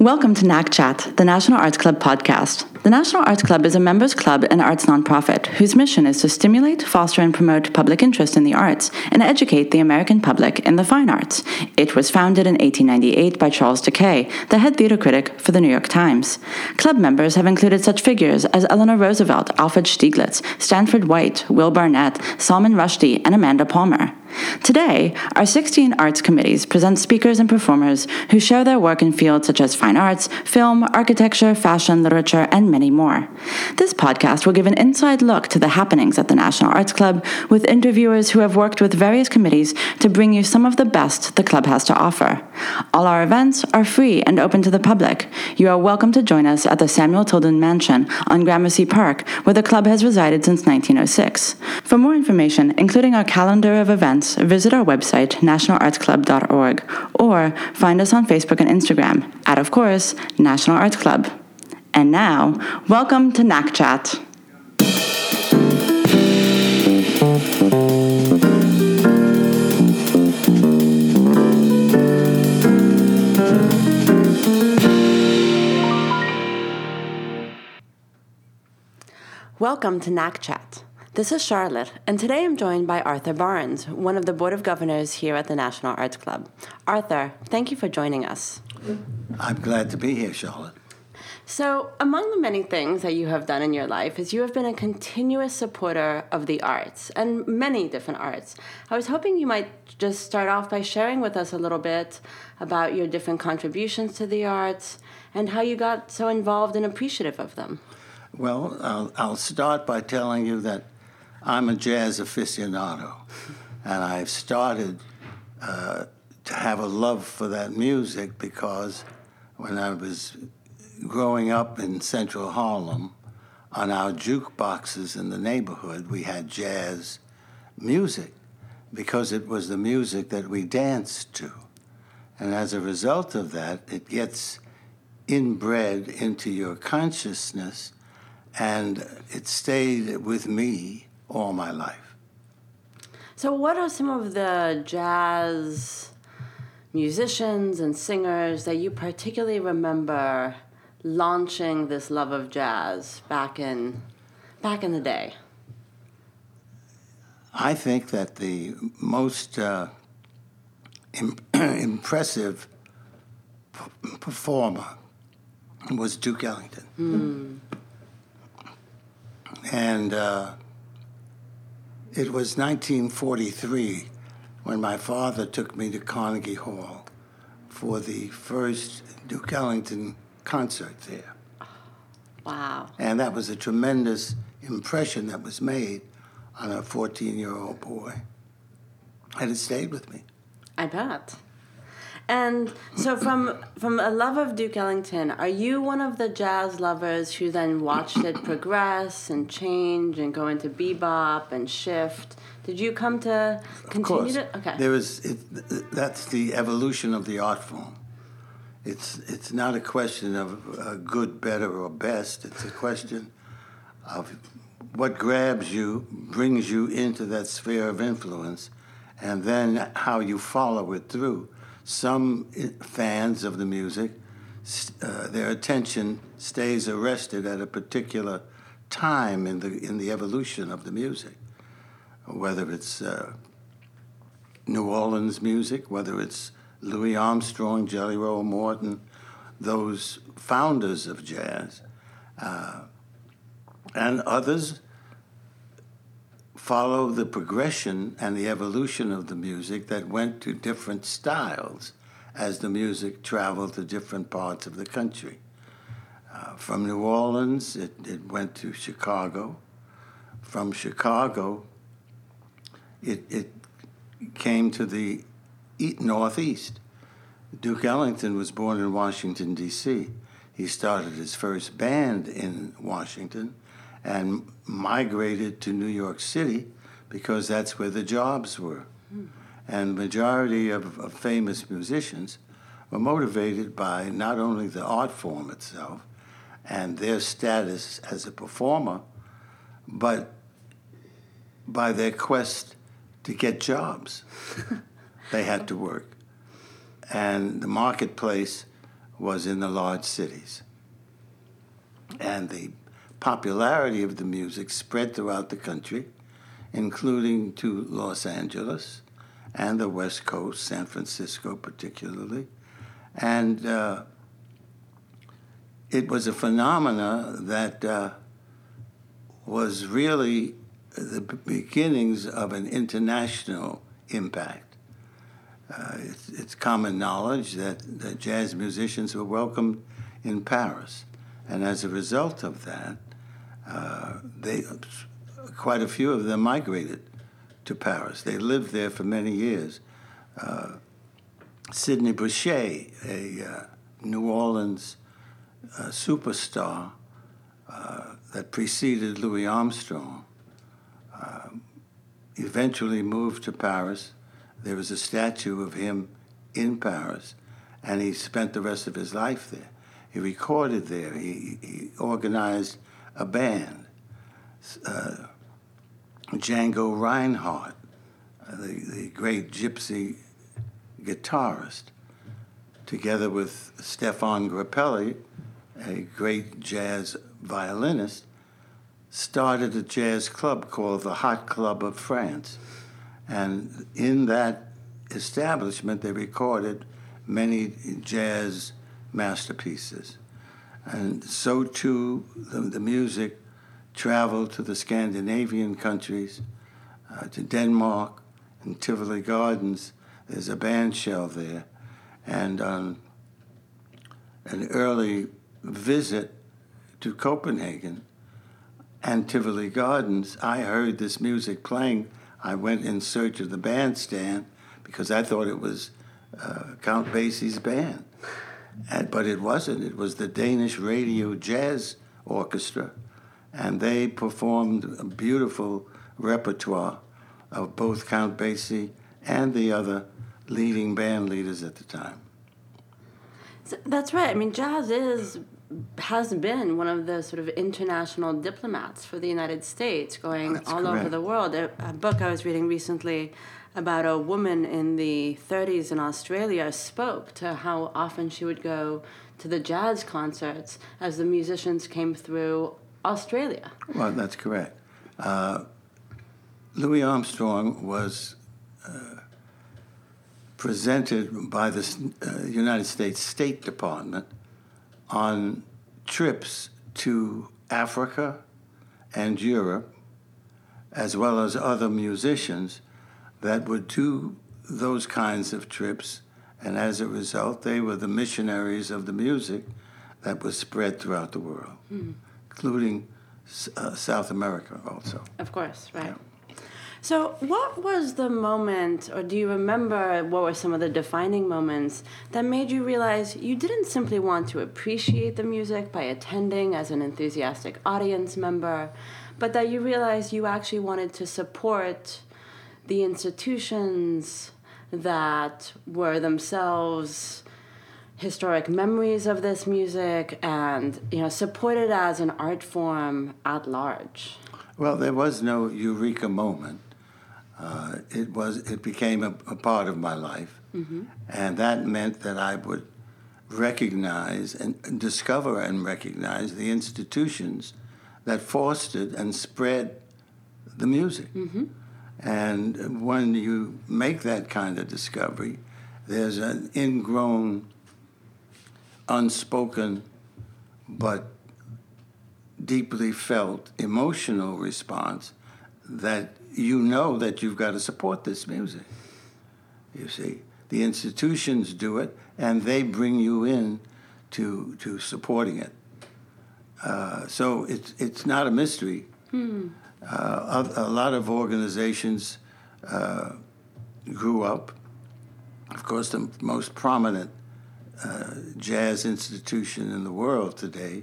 Welcome to NAC Chat, the National Arts Club podcast. The National Arts Club is a members club and arts nonprofit whose mission is to stimulate, foster, and promote public interest in the arts and educate the American public in the fine arts. It was founded in 1898 by Charles de Kay, the head theater critic for the New York Times. Club members have included such figures as Eleanor Roosevelt, Alfred Stieglitz, Stanford White, Will Barnet, Salman Rushdie, and Amanda Palmer. Today, our 16 arts committees present speakers and performers who share their work in fields such as fine arts, film, architecture, fashion, literature, and many more. This podcast will give an inside look to the happenings at the National Arts Club with interviewers who have worked with various committees to bring you some of the best the club has to offer. All our events are free and open to the public. You are welcome to join us at the Samuel Tilden Mansion on Gramercy Park, where the club has resided since 1906. For more information, including our calendar of events, events, visit our website, nationalartsclub.org, or find us on Facebook and Instagram at, of course, National Arts Club. And now, welcome to NAC Chat. Welcome to NAC Chat. This is Charlotte, and today I'm joined by Arthur Barnes, one of the Board of Governors here at the National Arts Club. Arthur, thank you for joining us. I'm glad to be here, Charlotte. So, among the many things that you have done in your life is you have been a continuous supporter of the arts and many different arts. I was hoping you might just start off by sharing with us a little bit about your different contributions to the arts and how you got so involved and appreciative of them. Well, I'll, I'll start by telling you that I'm a jazz aficionado, and I've started uh, to have a love for that music because when I was growing up in central Harlem, on our jukeboxes in the neighborhood, we had jazz music because it was the music that we danced to. And as a result of that, it gets inbred into your consciousness, and it stayed with me all my life. So, what are some of the jazz musicians and singers that you particularly remember launching this love of jazz back in back in the day? I think that the most uh, impressive p- performer was Duke Ellington. Mm. And uh, it was 1943 when my father took me to Carnegie Hall for the first Duke Ellington concert there. Wow. And that was a tremendous impression that was made on a 14 year old boy. And it stayed with me. I bet. And so, from from a love of Duke Ellington, are you one of the jazz lovers who then watched it progress and change and go into bebop and shift? Did you come to continue to? Okay. There is it, that's the evolution of the art form. It's it's not a question of uh, good, better, or best. It's a question of what grabs you, brings you into that sphere of influence, and then how you follow it through some fans of the music, uh, their attention stays arrested at a particular time in the in the evolution of the music, whether it's uh, New Orleans music, whether it's Louis Armstrong, Jelly Roll Morton, those founders of jazz, uh, and others follow the progression and the evolution of the music that went to different styles as the music traveled to different parts of the country. Uh, from New Orleans, it, it went to Chicago. From Chicago, it, it came to the Northeast. Duke Ellington was born in Washington, D.C. He started his first band in Washington and migrated to New York City because that's where the jobs were. Mm. And the majority of, of famous musicians were motivated by not only the art form itself and their status as a performer, but by their quest to get jobs. they had to work. And the marketplace was in the large cities. And the popularity of the music spread throughout the country, including to Los Angeles and the West Coast, San Francisco particularly. And uh, it was a phenomena that uh, was really the beginnings of an international impact. Uh, it's, it's, common knowledge that, that jazz musicians were welcomed in Paris. And as a result of that, uh, they, quite a few of them migrated to Paris. They lived there for many years. Uh, Sidney Bechet, a uh, New Orleans uh, superstar that preceded Louis Armstrong, eventually moved to Paris. There was a statue of him in Paris, and he spent the rest of his life there. He recorded there. He, he organized a band. Uh, Django Reinhardt, uh, the, the great gypsy guitarist, together with Stéphane Grappelli, a great jazz violinist, started a jazz club called the Hot Club of France. And in that establishment, they recorded many jazz masterpieces. And so too, the, the music traveled to the Scandinavian countries, uh, to Denmark and Tivoli Gardens. There's a band shell there. And on an early visit to Copenhagen and Tivoli Gardens, I heard this music playing. I went in search of the bandstand because I thought it was uh, Count Basie's band. And, but it wasn't. It was the Danish Radio Jazz Orchestra, and they performed a beautiful repertoire of both Count Basie and the other leading band leaders at the time. So that's right. I mean, jazz is has been one of the sort of international diplomats for the United States, going That's all correct. over the world. A, a book I was reading recently about a woman in the 30s in Australia spoke to how often she would go to the jazz concerts as the musicians came through Australia. Well, that's correct. Uh, Louis Armstrong was uh, presented by the uh, United States State Department on trips to Africa and Europe, as well as other musicians that would do those kinds of trips, and as a result, they were the missionaries of the music that was spread throughout the world, mm. including uh, South America also. Of course, right. Yeah. So, what was the moment, or do you remember what were some of the defining moments that made you realize you didn't simply want to appreciate the music by attending as an enthusiastic audience member, but that you realized you actually wanted to support the institutions that were themselves historic memories of this music and you know supported as an art form at large? Well there was no eureka moment uh, it was it became a, a part of my life mm-hmm. and that meant that i would recognize and discover and recognize the institutions that fostered and spread the music mm-hmm. And when you make that kind of discovery, there's an ingrown, unspoken, but deeply felt emotional response that you know that you've got to support this music. You see, the institutions do it, and they bring you in to to supporting it. Uh, so it's it's not a mystery. Hmm. Uh, a, lot of organizations uh, grew up. Of course, the most prominent uh, jazz institution in the world today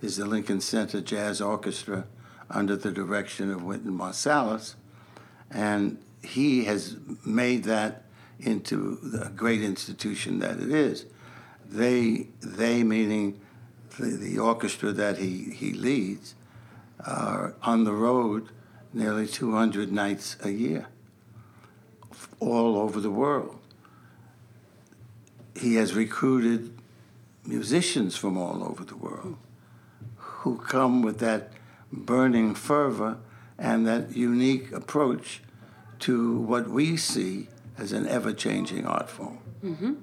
is the Lincoln Center Jazz Orchestra under the direction of Wynton Marsalis. And he has made that into the great institution that it is. They, they meaning the, the orchestra that he, he leads, are on the road nearly 200 nights a year, all over the world. He has recruited musicians from all over the world who come with that burning fervor and that unique approach to what we see as an ever changing art form. Mm-hmm.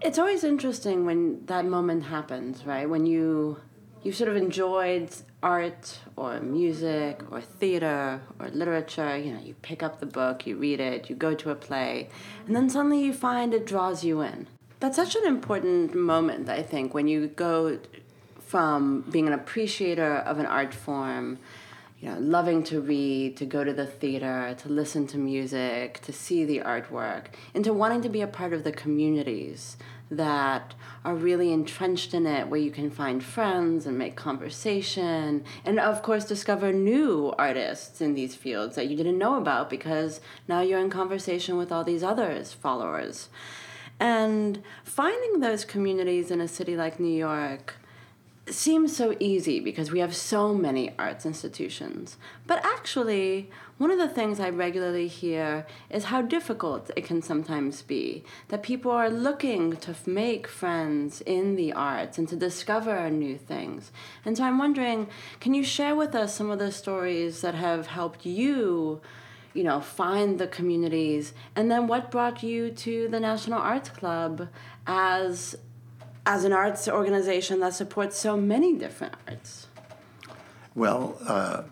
It's always interesting when that moment happens, right? When you you sort of enjoyed art or music or theater or literature, you know, you pick up the book, you read it, you go to a play, and then suddenly you find it draws you in. That's such an important moment, I think, when you go from being an appreciator of an art form you know, loving to read, to go to the theater, to listen to music, to see the artwork, into wanting to be a part of the communities that are really entrenched in it, where you can find friends and make conversation, and of course, discover new artists in these fields that you didn't know about because now you're in conversation with all these others, followers. And finding those communities in a city like New York seems so easy because we have so many arts institutions. But actually, one of the things I regularly hear is how difficult it can sometimes be. That people are looking to make friends in the arts and to discover new things. And so I'm wondering can you share with us some of the stories that have helped you? you know, find the communities, and then what brought you to the National Arts Club as as an arts organization that supports so many different arts? Well, uh,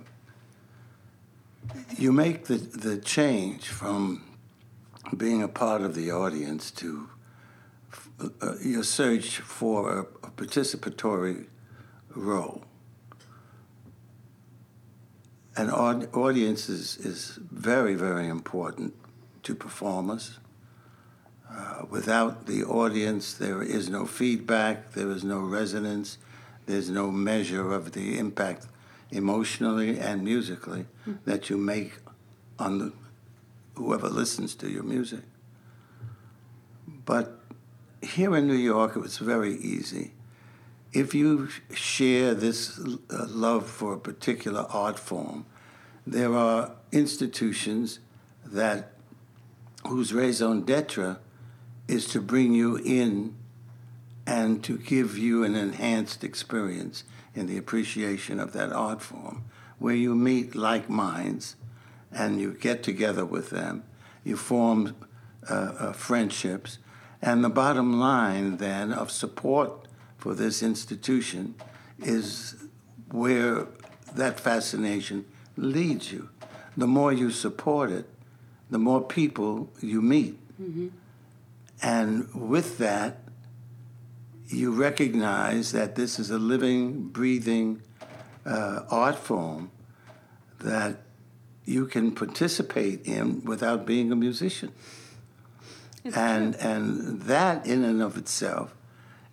you make the, the change from being a part of the audience to uh, your search for a, a participatory role. An audience is, is very, very important to performers. Uh, without the audience, there is no feedback, there is no resonance, there's no measure of the impact emotionally and musically mm-hmm. that you make on the, whoever listens to your music. But here in New York, it was very easy. If you share this uh, love for a particular art form, there are institutions that whose raison d'etre is to bring you in and to give you an enhanced experience in the appreciation of that art form, where you meet like minds and you get together with them, you form uh, uh, friendships, and the bottom line then of support for this institution is where that fascination leads you. The more you support it, the more people you meet. Mm-hmm. And with that, you recognize that this is a living, breathing uh, art form that you can participate in without being a musician. It's and, true. and that, in and of itself,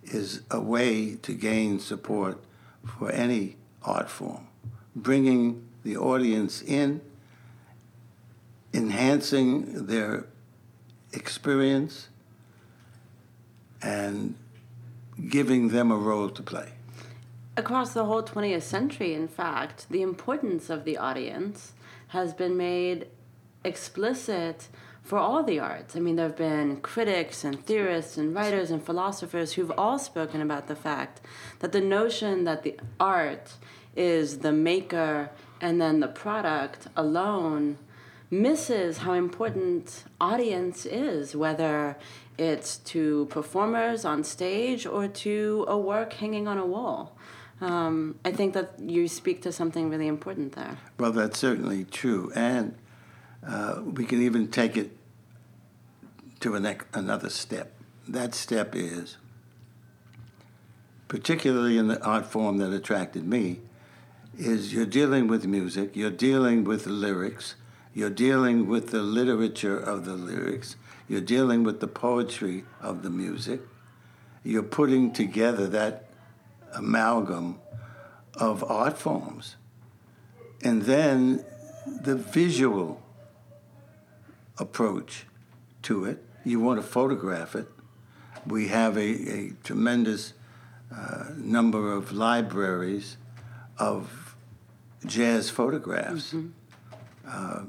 is a way to gain support for any art form. Bringing the audience in, enhancing their experience, and giving them a role to play. Across the whole 20th century, in fact, the importance of the audience has been made explicit for all the arts. I mean, there have been critics and theorists and writers and philosophers who've all spoken about the fact that the notion that the art is the maker and then the product alone misses how important audience is, whether it's to performers on stage or to a work hanging on a wall. Um, I think that you speak to something really important there. Well, that's certainly true. And uh, we can even take it to an, another step. That step is, particularly in the art form that attracted me, is you're dealing with music, you're dealing with lyrics, you're dealing with the literature of the lyrics, you're dealing with the poetry of the music, you're putting together that amalgam of art forms. And then the visual approach to it, you want to photograph it. We have a, a tremendous uh, number of libraries of jazz photographs. Mm-hmm. Uh,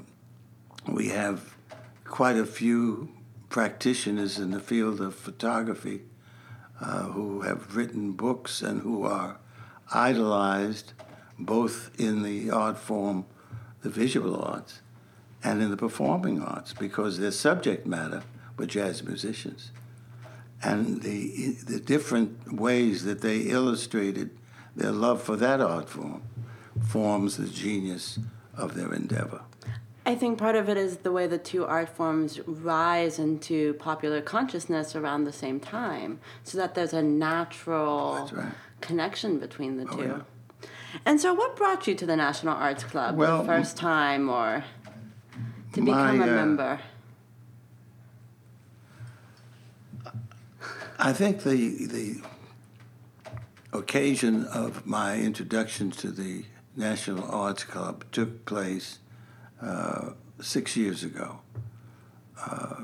we have quite a few practitioners in the field of photography uh, who have written books and who are idolized both in the art form, the visual arts, and in the performing arts because their subject matter were jazz musicians. And the, the different ways that they illustrated their love for that art form forms the genius of their endeavor. I think part of it is the way the two art forms rise into popular consciousness around the same time, so that there's a natural right. connection between the Oh, two. yeah. And so, what brought you to the National Arts Club Well, the first time, or to my, become a uh, member? I think the the occasion of my introduction to the National Arts Club took place uh, six years ago, uh,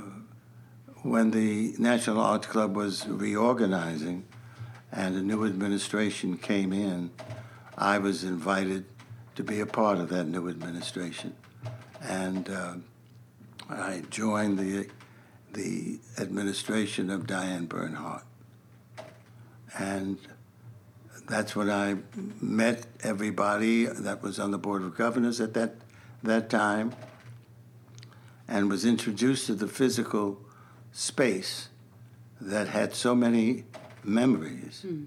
when the National Arts Club was reorganizing, and a new administration came in. I was invited to be a part of that new administration, and uh, I joined the the administration of Dianne Bernhard. And that's when I met everybody that was on the Board of Governors at that, that time and was introduced to the physical space that had so many memories hmm.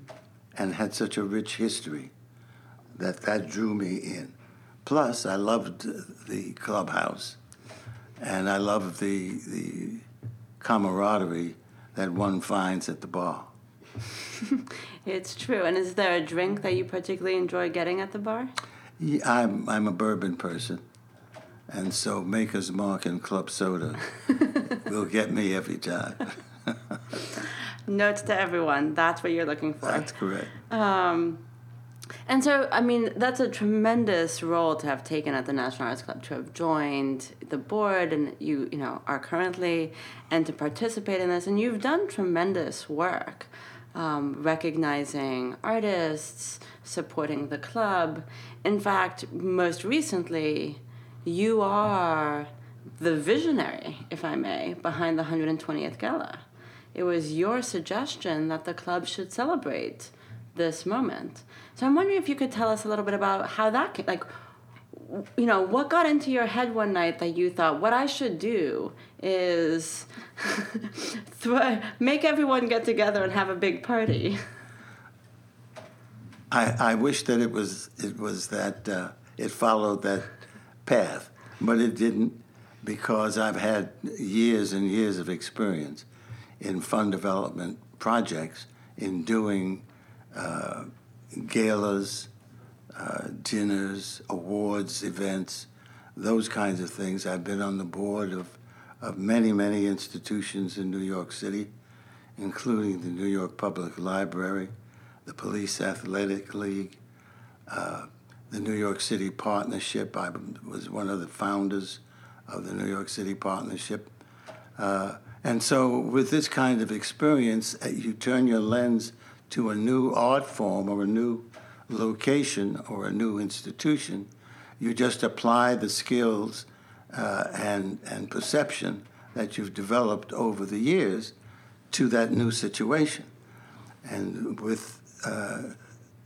and had such a rich history that that drew me in. Plus, I loved the clubhouse and I loved the, the camaraderie that one finds at the bar. It's true. And is there a drink that you particularly enjoy getting at the bar? Yeah, I'm, I'm a bourbon person, and so Maker's Mark and Club Soda will get me every time. Notes to everyone. That's what you're looking for. That's correct. Um, and so, I mean, that's a tremendous role to have taken at the National Arts Club, to have joined the board, and you, you know, are currently, and to participate in this. And you've done tremendous work, um, recognizing artists, supporting the club. In fact, most recently, you are the visionary, if I may, behind the 120th Gala. It was your suggestion that the club should celebrate this moment. So I'm wondering if you could tell us a little bit about how that, ca- like, you know, what got into your head one night that you thought what I should do is throw, make everyone get together and have a big party. I, I wish that it was it was that uh, it followed that path, but it didn't because I've had years and years of experience in fund development projects in doing uh, galas, uh, dinners, awards, events, those kinds of things. I've been on the board of, of many, many institutions in New York City, including the New York Public Library, the Police Athletic League, uh, the New York City Partnership. I was one of the founders of the New York City Partnership. Uh, and so, with this kind of experience, uh, you turn your lens to a new art form or a new location or a new institution. You just apply the skills uh, and, and perception that you've developed over the years to that new situation. And with uh,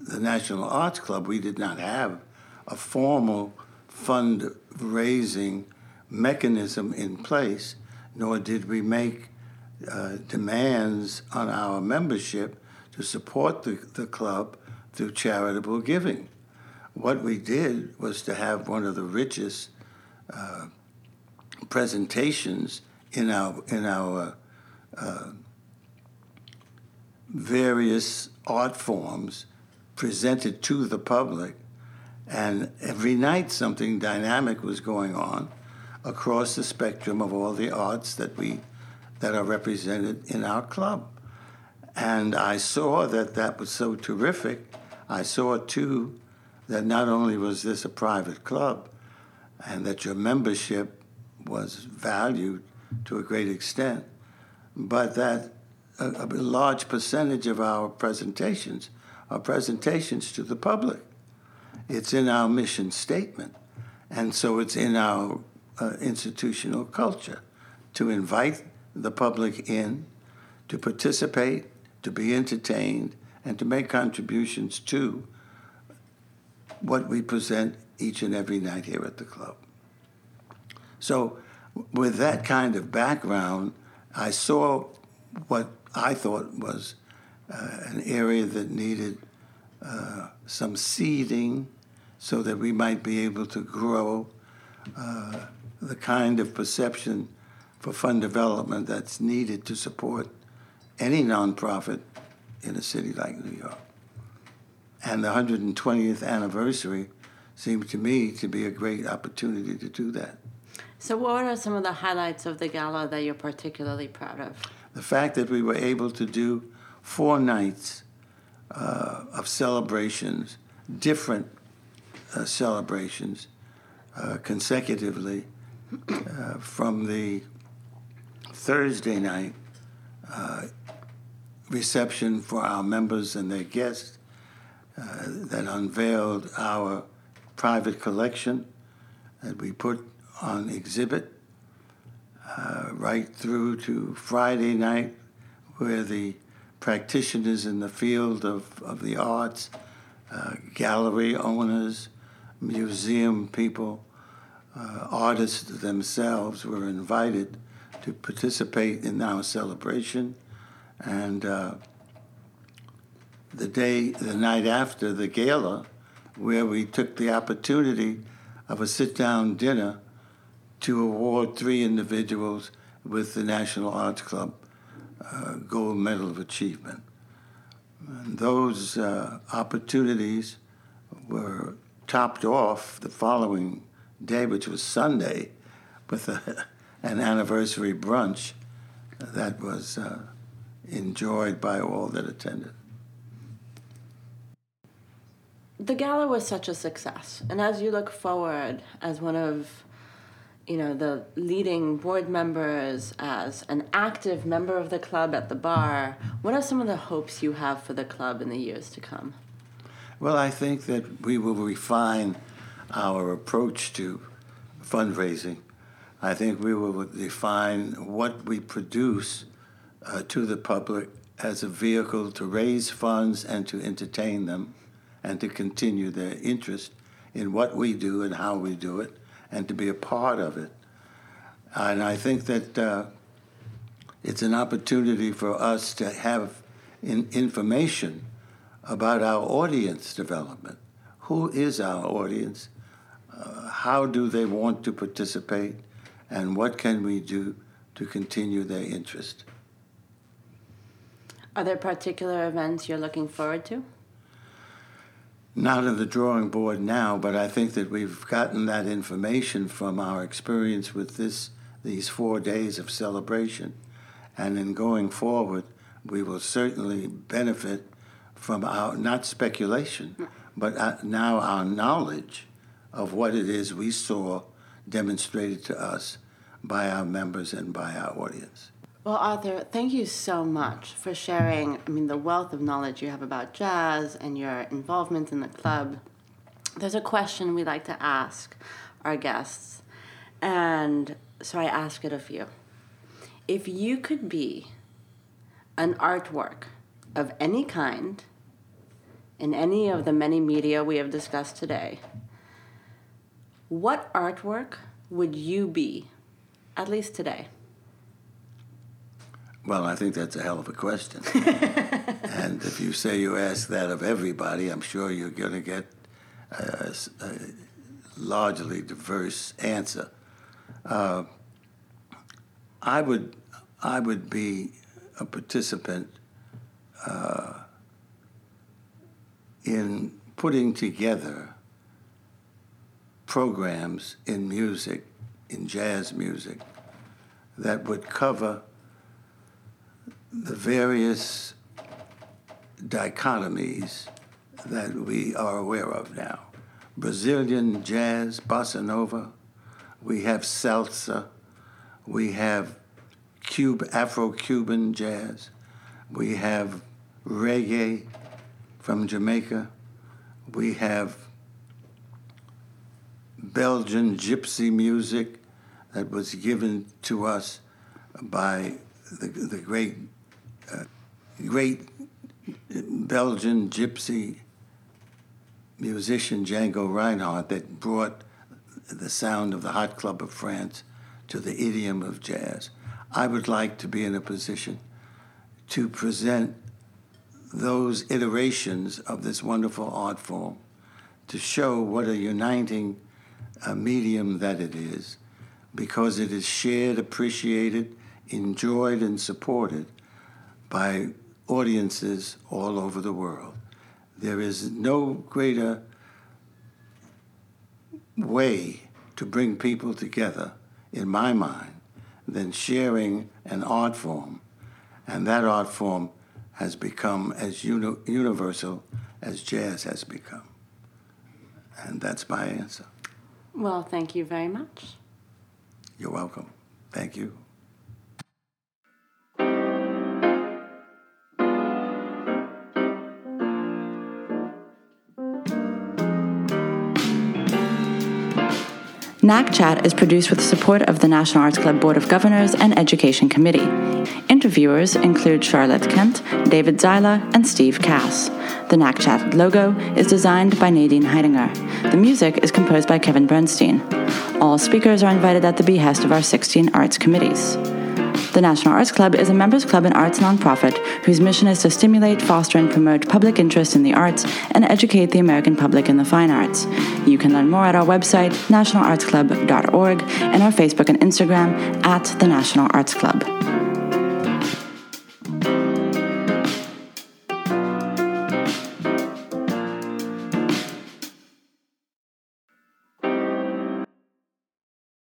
the National Arts Club, we did not have a formal fundraising mechanism in place, nor did we make uh, demands on our membership to support the, the club through charitable giving. What we did was to have one of the richest uh, presentations in our in our uh, various art forms presented to the public, and every night something dynamic was going on across the spectrum of all the arts that we that are represented in our club. And I saw that that was so terrific. I saw too that not only was this a private club and that your membership was valued to a great extent, but that a, a large percentage of our presentations are presentations to the public. It's in our mission statement, and so it's in our uh, institutional culture to invite the public in, to participate, to be entertained, and to make contributions to what we present each and every night here at the club. So, with that kind of background, I saw what I thought was an area that needed uh, some seeding so that we might be able to grow uh, the kind of perception for fund development that's needed to support any nonprofit in a city like New York. And the 120th anniversary seemed to me to be a great opportunity to do that. So, what are some of the highlights of the gala that you're particularly proud of? The fact that we were able to do four nights uh, of celebrations, different uh, celebrations, uh, consecutively uh, from the Thursday night uh, reception for our members and their guests uh, that unveiled our private collection that we put on exhibit right through to Friday night, where the practitioners in the field of, of the arts, uh, gallery owners, museum people, uh, artists themselves were invited to participate in our celebration. And uh, the day, the night after the gala, where we took the opportunity of a sit down dinner to award three individuals with the National Arts Club uh, Gold Medal of Achievement. And those uh, opportunities were topped off the following day, which was Sunday, with a, an anniversary brunch that was uh, enjoyed by all that attended. The gala was such a success, and as you look forward as one of you know the leading board members as an active member of the club at the bar what are some of the hopes you have for the club in the years to come? Well i think that we will refine our approach to fundraising. I think we will define what we produce uh, to the public as a vehicle to raise funds and to entertain them and to continue their interest in what we do and how we do it and to be a part of it. And I think that uh, it's an opportunity for us to have in information about our audience development. Who is our audience? Uh, how do they want to participate? and what can we do to continue their interest. Are there particular events you're looking forward to? Not on the drawing board now, but I think that we've gotten that information from our experience with this these four days of celebration, and in going forward, we will certainly benefit from our not speculation, but uh, now our knowledge of what it is we saw demonstrated to us by our members and by our audience. Well, Arthur, thank you so much for sharing. I mean, the wealth of knowledge you have about jazz and your involvement in the club. There's a question we like to ask our guests, and so I ask it of you. If you could be an artwork of any kind in any of the many media we have discussed today, what artwork would you be at least today? Well, I think that's a hell of a question. and if you say you ask that of everybody, I'm sure you're going to get a, a, largely diverse answer. Uh, I would, I would be a participant uh, in putting together programs in music in jazz music that would cover the various dichotomies that we are aware of now. Brazilian jazz, bossa nova, we have salsa, we have Cube, Afro-Cuban jazz, we have reggae from Jamaica, we have Belgian gypsy music, that was given to us by the, the great, great Belgian gypsy musician Django Reinhardt that brought the sound of the Hot Club of France to the idiom of jazz. I would like to be in a position to present those iterations of this wonderful art form to show what a uniting uh, medium that it is because it is shared, appreciated, enjoyed, and supported by audiences all over the world. There is no greater way to bring people together, in my mind, than sharing an art form. And that art form has become as uni- universal as jazz has become. And that's my answer. Well, thank you very much. You're welcome. Thank you. NAC Chat is produced with the support of the National Arts Club Board of Governors and Education Committee. Interviewers include Charlotte Kent, David Zyla, and Steve Cass. The NAC Chat logo is designed by Nadine Heidinger. The music is composed by Kevin Bernstein. All speakers are invited at the behest of our 16 arts committees. The National Arts Club is a members club and arts nonprofit whose mission is to stimulate, foster, and promote public interest in the arts and educate the American public in the fine arts. You can learn more at our website, nationalartsclub.org, and our Facebook and Instagram at the National Arts Club.